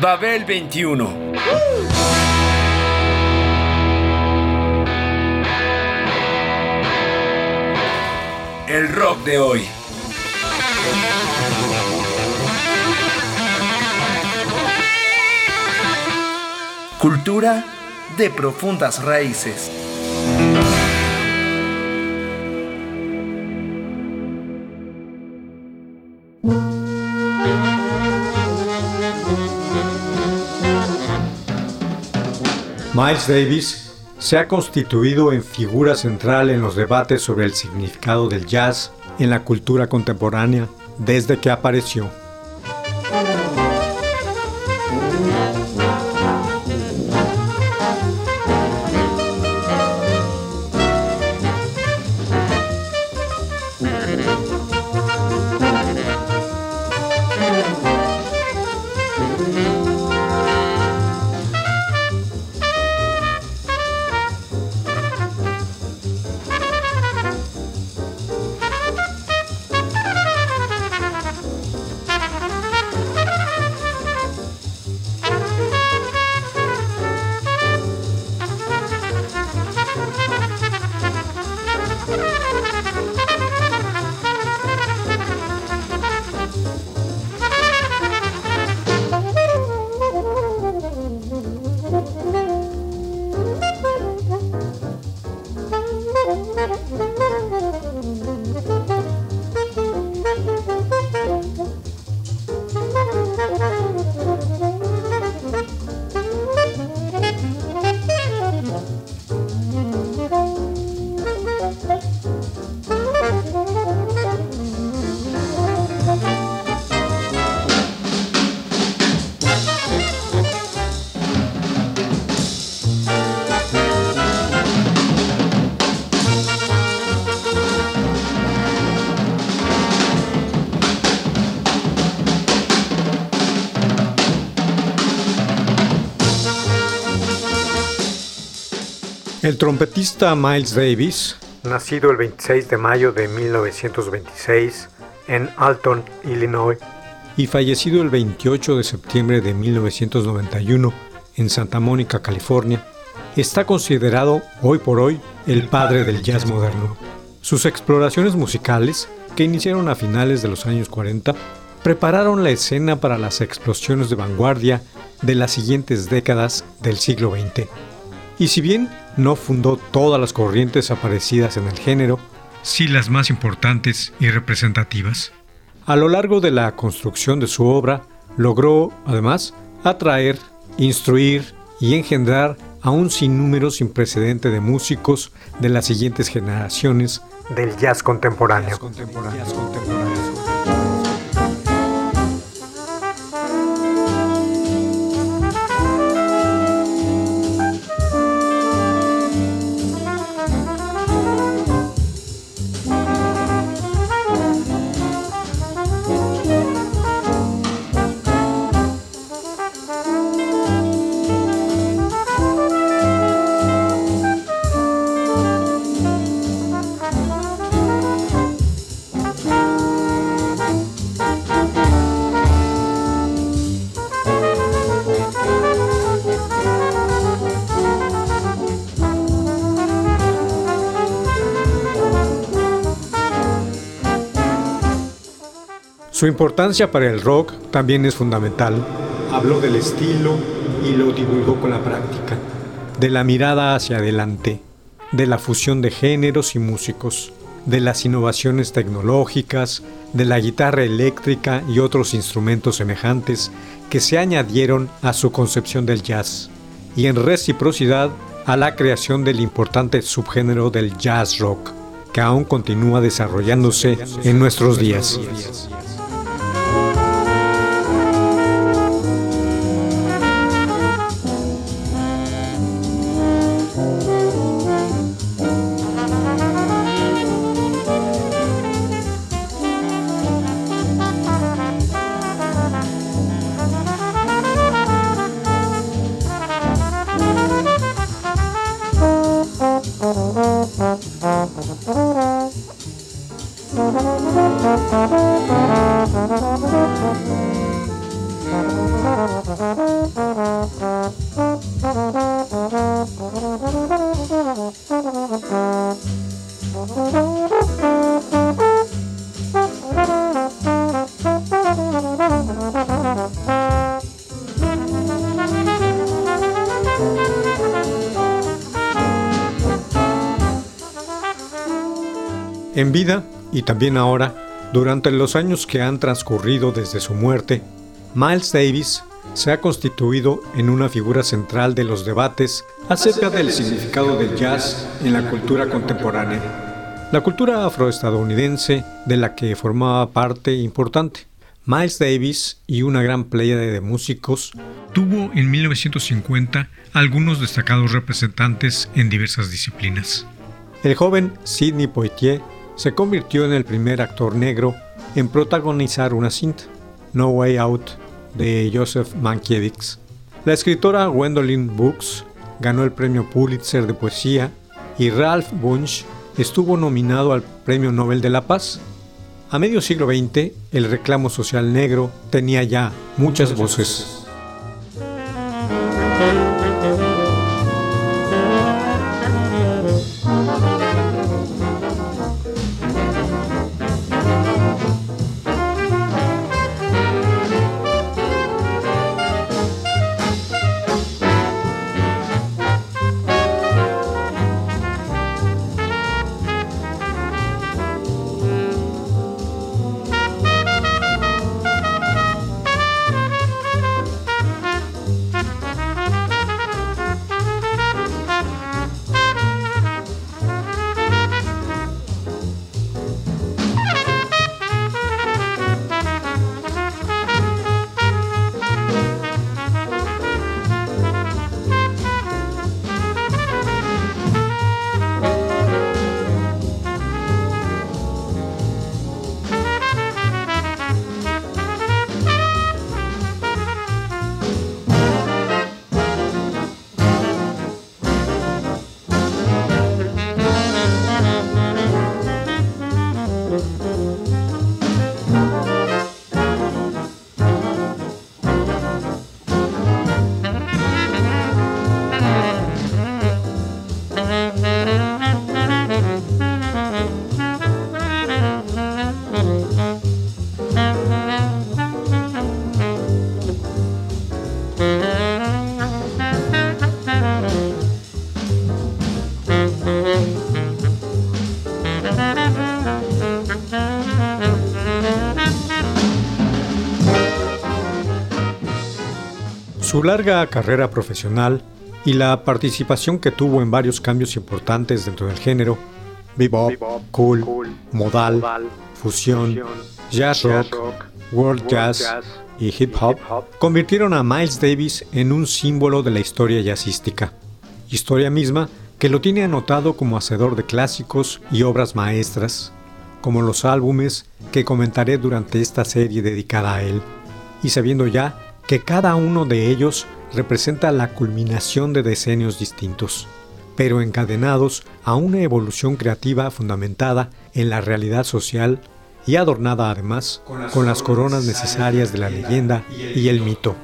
Babel 21. El rock de hoy. Cultura de profundas raíces. Miles Davis se ha constituido en figura central en los debates sobre el significado del jazz en la cultura contemporánea desde que apareció. El trompetista Miles Davis, nacido el 26 de mayo de 1926 en Alton, Illinois, y fallecido el 28 de septiembre de 1991 en Santa Mónica, California, está considerado hoy por hoy el padre del jazz moderno. Sus exploraciones musicales, que iniciaron a finales de los años 40, prepararon la escena para las explosiones de vanguardia de las siguientes décadas del siglo XX. Y si bien no fundó todas las corrientes aparecidas en el género, sí las más importantes y representativas. A lo largo de la construcción de su obra, logró, además, atraer, instruir y engendrar a un sinnúmero sin precedente de músicos de las siguientes generaciones del jazz contemporáneo. Su importancia para el rock también es fundamental. Habló del estilo y lo divulgó con la práctica, de la mirada hacia adelante, de la fusión de géneros y músicos, de las innovaciones tecnológicas, de la guitarra eléctrica y otros instrumentos semejantes que se añadieron a su concepción del jazz, y en reciprocidad a la creación del importante subgénero del jazz rock, que aún continúa desarrollándose en nuestros días. En vida, y también ahora, durante los años que han transcurrido desde su muerte, Miles Davis se ha constituido en una figura central de los debates acerca del significado del jazz en la cultura contemporánea, la cultura afroestadounidense de la que formaba parte importante. Miles Davis y una gran playa de músicos tuvo en 1950 algunos destacados representantes en diversas disciplinas. El joven Sidney Poitier se convirtió en el primer actor negro en protagonizar una cinta, No Way Out, de Joseph Mankiewicz. La escritora Gwendolyn Brooks ganó el premio Pulitzer de poesía y Ralph Bunche estuvo nominado al Premio Nobel de la Paz. A medio siglo XX, el reclamo social negro tenía ya muchas voces. Su larga carrera profesional y la participación que tuvo en varios cambios importantes dentro del género, bebop, cool, modal, fusión, jazz rock, world jazz y hip hop, convirtieron a Miles Davis en un símbolo de la historia jazzística. Historia misma que lo tiene anotado como hacedor de clásicos y obras maestras, como los álbumes que comentaré durante esta serie dedicada a él, y sabiendo ya que cada uno de ellos representa la culminación de decenios distintos, pero encadenados a una evolución creativa fundamentada en la realidad social y adornada además con las coronas necesarias de la leyenda y el mito.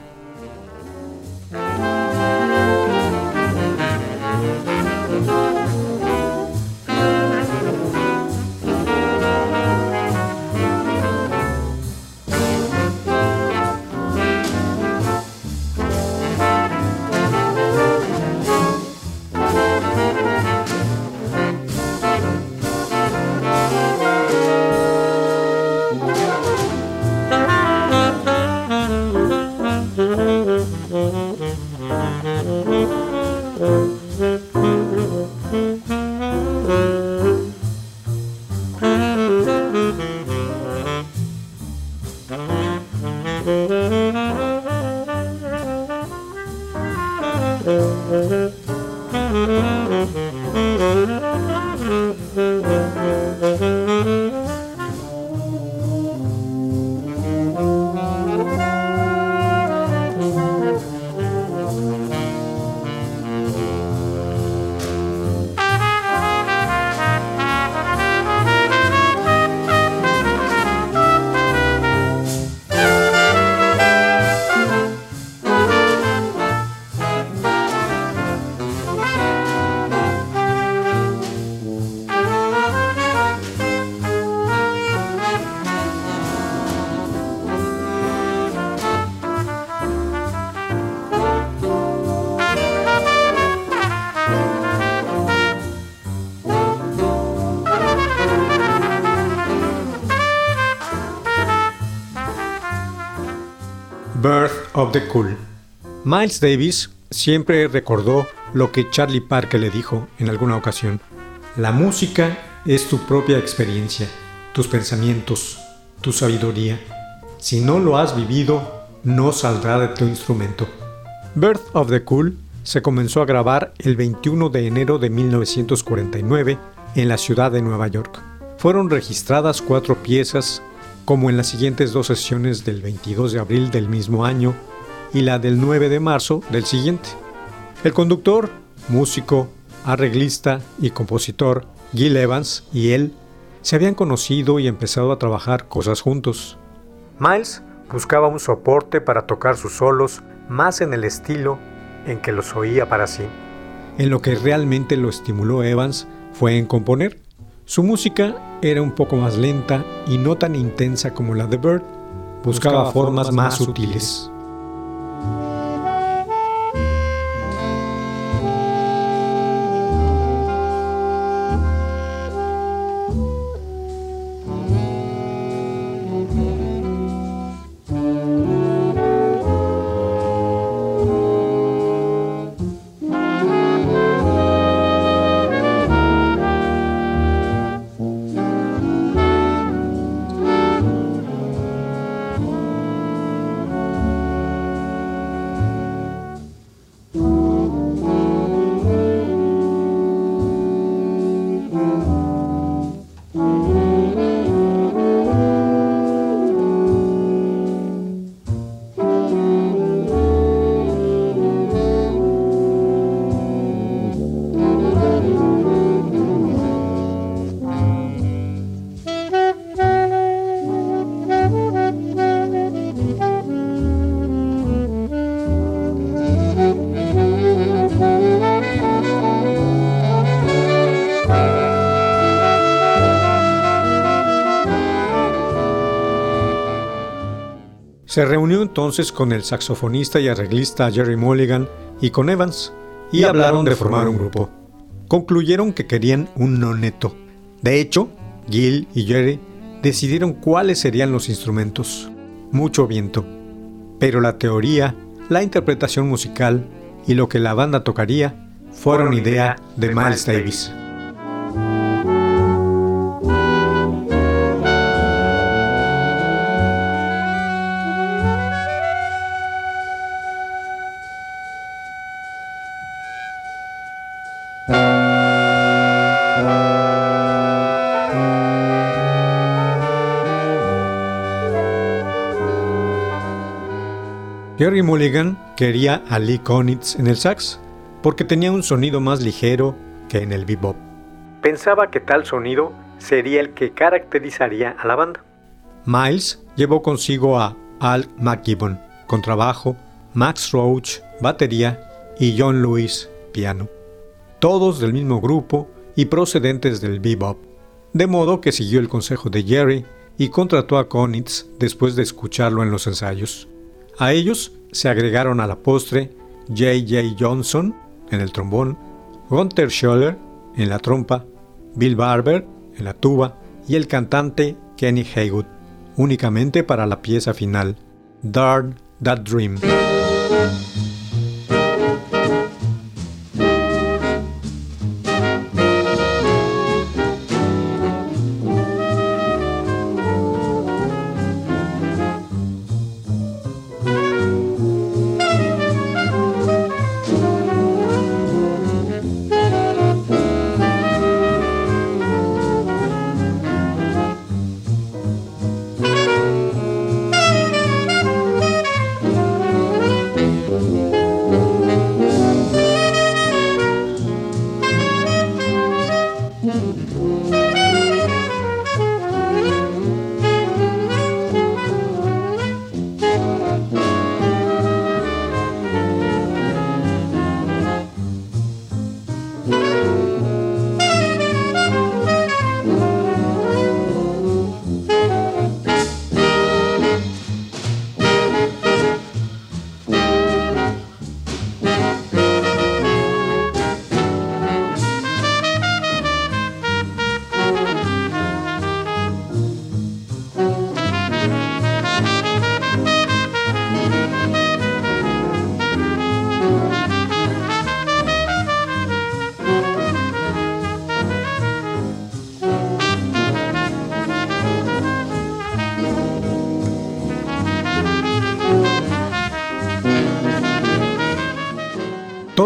Thank you. Birth of the Cool. Miles Davis siempre recordó lo que Charlie Parker le dijo en alguna ocasión. La música es tu propia experiencia, tus pensamientos, tu sabiduría. Si no lo has vivido, no saldrá de tu instrumento. Birth of the Cool se comenzó a grabar el 21 de enero de 1949 en la ciudad de Nueva York. Fueron registradas cuatro piezas, como en las siguientes dos sesiones del 22 de abril del mismo año y la del 9 de marzo del siguiente. El conductor, músico, arreglista y compositor Gil Evans y él se habían conocido y empezado a trabajar cosas juntos. Miles buscaba un soporte para tocar sus solos más en el estilo en que los oía para sí. En lo que realmente lo estimuló Evans fue en componer. Su música era un poco más lenta y no tan intensa como la de Bird. Buscaba, formas, más sutiles. Se reunió entonces con el saxofonista y arreglista Jerry Mulligan y con Evans y, hablaron de formar un grupo. Concluyeron que querían un noneto. De hecho, Gil y Jerry decidieron cuáles serían los instrumentos. Mucho viento. Pero la teoría, la interpretación musical y lo que la banda tocaría fueron idea de Miles Davis. Mulligan quería a Lee Konitz en el sax porque tenía un sonido más ligero que en el bebop. Pensaba que tal sonido sería el que caracterizaría a la banda. Miles llevó consigo a Al McGibbon, contrabajo, Max Roach, batería y John Lewis, piano. Todos del mismo grupo y procedentes del bebop. De modo que siguió el consejo de Jerry y contrató a Konitz después de escucharlo en los ensayos. A ellos se agregaron a la postre J.J. Johnson en el trombón, Gunther Scholler en la trompa, Bill Barber en la tuba y el cantante Kenny Haywood, únicamente para la pieza final, Darn That Dream.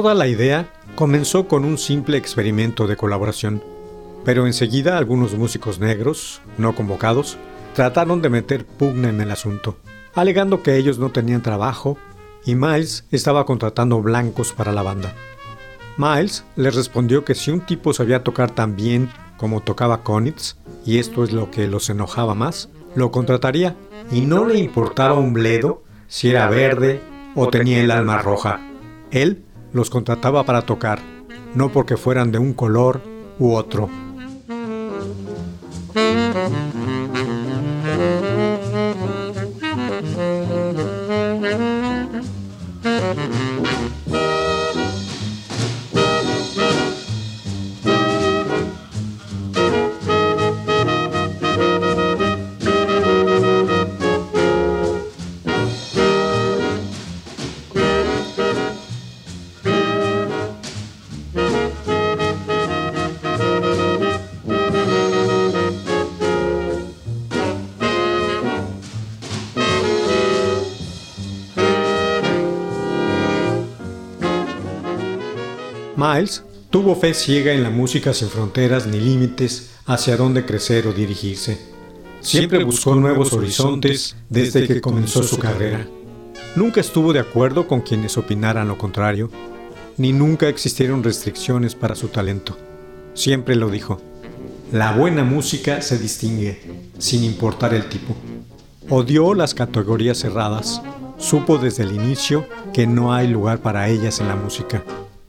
Toda la idea comenzó con un simple experimento de colaboración, pero enseguida algunos músicos negros, no convocados, trataron de meter pugna en el asunto, alegando que ellos no tenían trabajo y Miles estaba contratando blancos para la banda. Miles les respondió que si un tipo sabía tocar tan bien como tocaba Konitz, y esto es lo que los enojaba más, lo contrataría y no le importaba un bledo si era verde o tenía el alma roja. Él los contrataba para tocar, no porque fueran de un color u otro. Miles tuvo fe ciega en la música sin fronteras ni límites hacia dónde crecer o dirigirse. Siempre buscó nuevos horizontes desde que comenzó su carrera. Nunca estuvo de acuerdo con quienes opinaran lo contrario, ni nunca existieron restricciones para su talento. Siempre lo dijo, la buena música se distingue, sin importar el tipo. Odió las categorías cerradas, supo desde el inicio que no hay lugar para ellas en la música.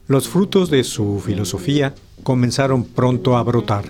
Los frutos de su filosofía comenzaron pronto a brotar.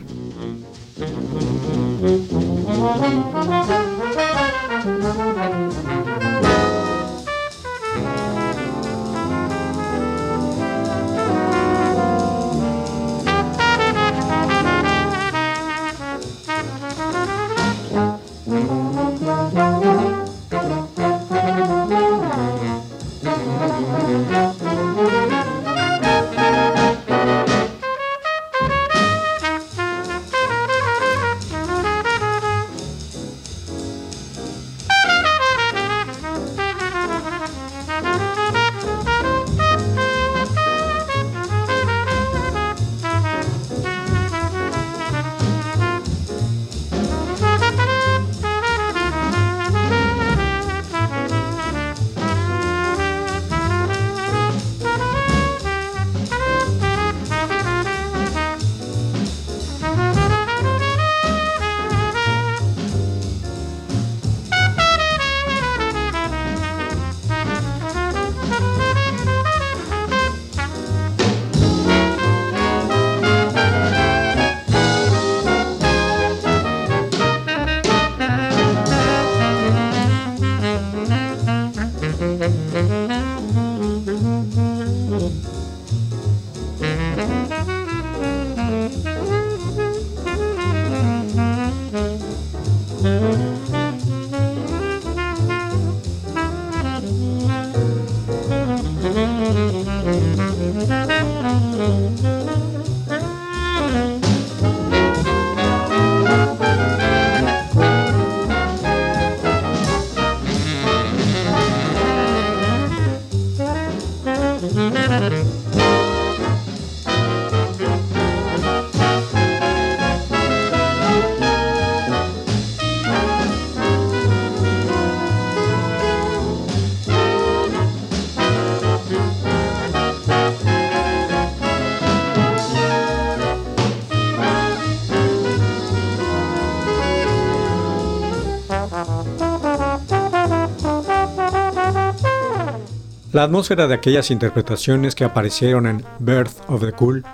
La atmósfera de aquellas interpretaciones que aparecieron en Birth of the Cool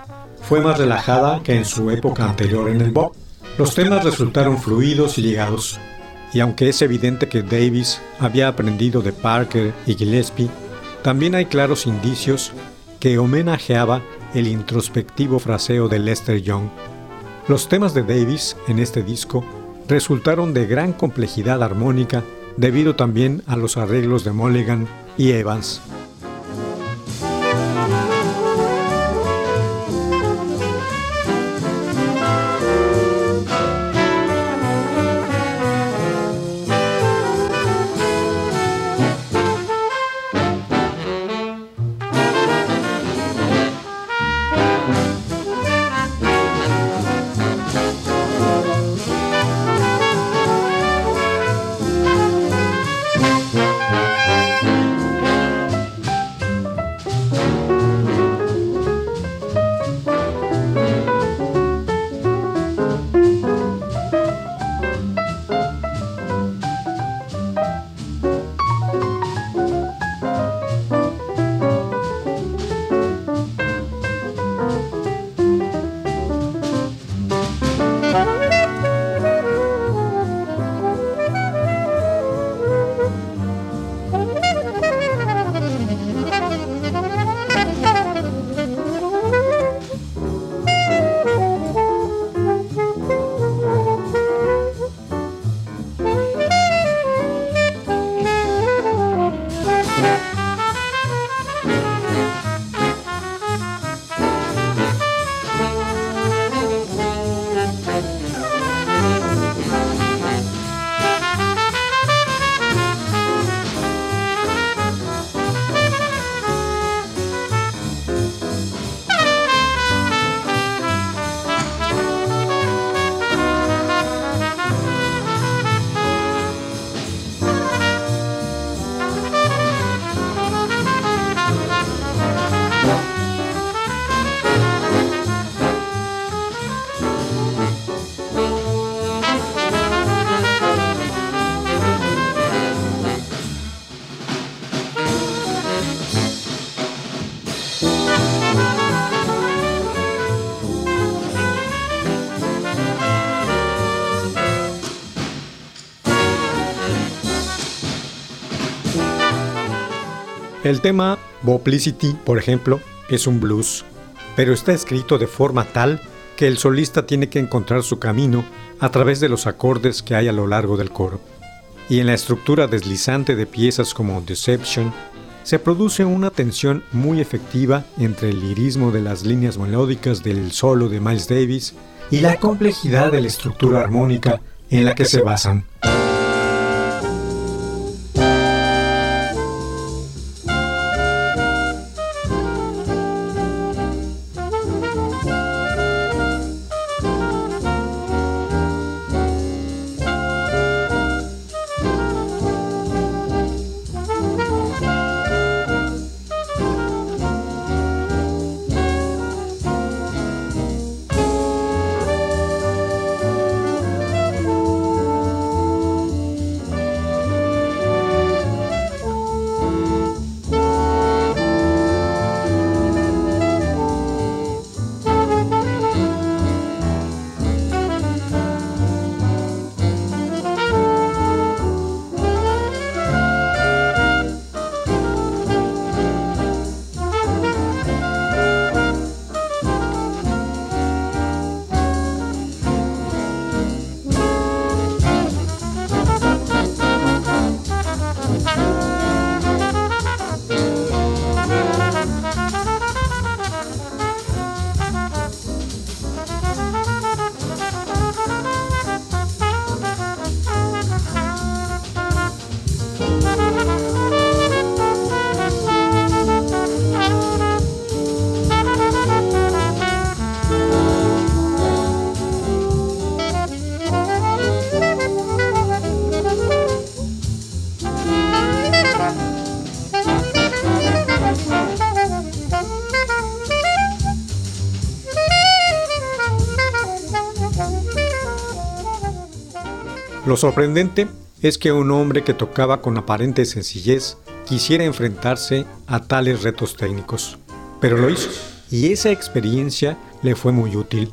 fue más relajada que en su época anterior en el pop. Los temas resultaron fluidos y ligados, y aunque es evidente que Davis había aprendido de Parker y Gillespie, también hay claros indicios que homenajeaba el introspectivo fraseo de Lester Young. Los temas de Davis en este disco resultaron de gran complejidad armónica debido también a los arreglos de Mulligan y Evans. El tema Boplicity, por ejemplo, es un blues, pero está escrito de forma tal que el solista tiene que encontrar su camino a través de los acordes que hay a lo largo del coro. Y en la estructura deslizante de piezas como Deception, se produce una tensión muy efectiva entre el lirismo de las líneas melódicas del solo de Miles Davis y la complejidad de la estructura armónica en la que se basan. Lo sorprendente es que un hombre que tocaba con aparente sencillez quisiera enfrentarse a tales retos técnicos. Pero lo hizo, y esa experiencia le fue muy útil.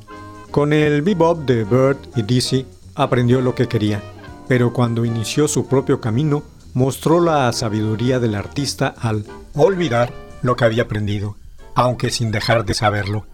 Con el bebop de Bird y Dizzy aprendió lo que quería, pero cuando inició su propio camino, mostró la sabiduría del artista al olvidar lo que había aprendido, aunque sin dejar de saberlo.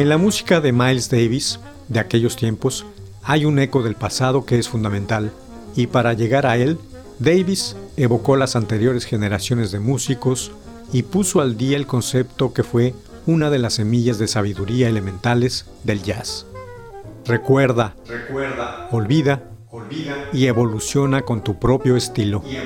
En la música de Miles Davis, de aquellos tiempos, hay un eco del pasado que es fundamental, y para llegar a él, Davis evocó las anteriores generaciones de músicos y puso al día el concepto que fue una de las semillas de sabiduría elementales del jazz. Recuerda, recuerda, olvida, olvida y evoluciona con tu propio estilo. Y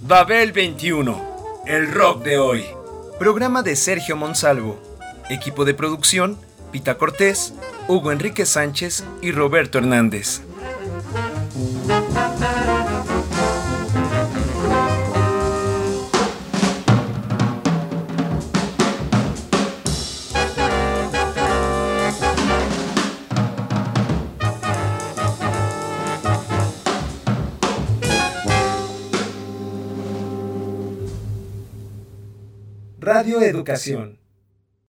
Babel 21, el rock de hoy. Programa de Sergio Monsalvo. Equipo de producción, Pita Cortés, Hugo Enrique Sánchez y Roberto Hernández. Radio Educación.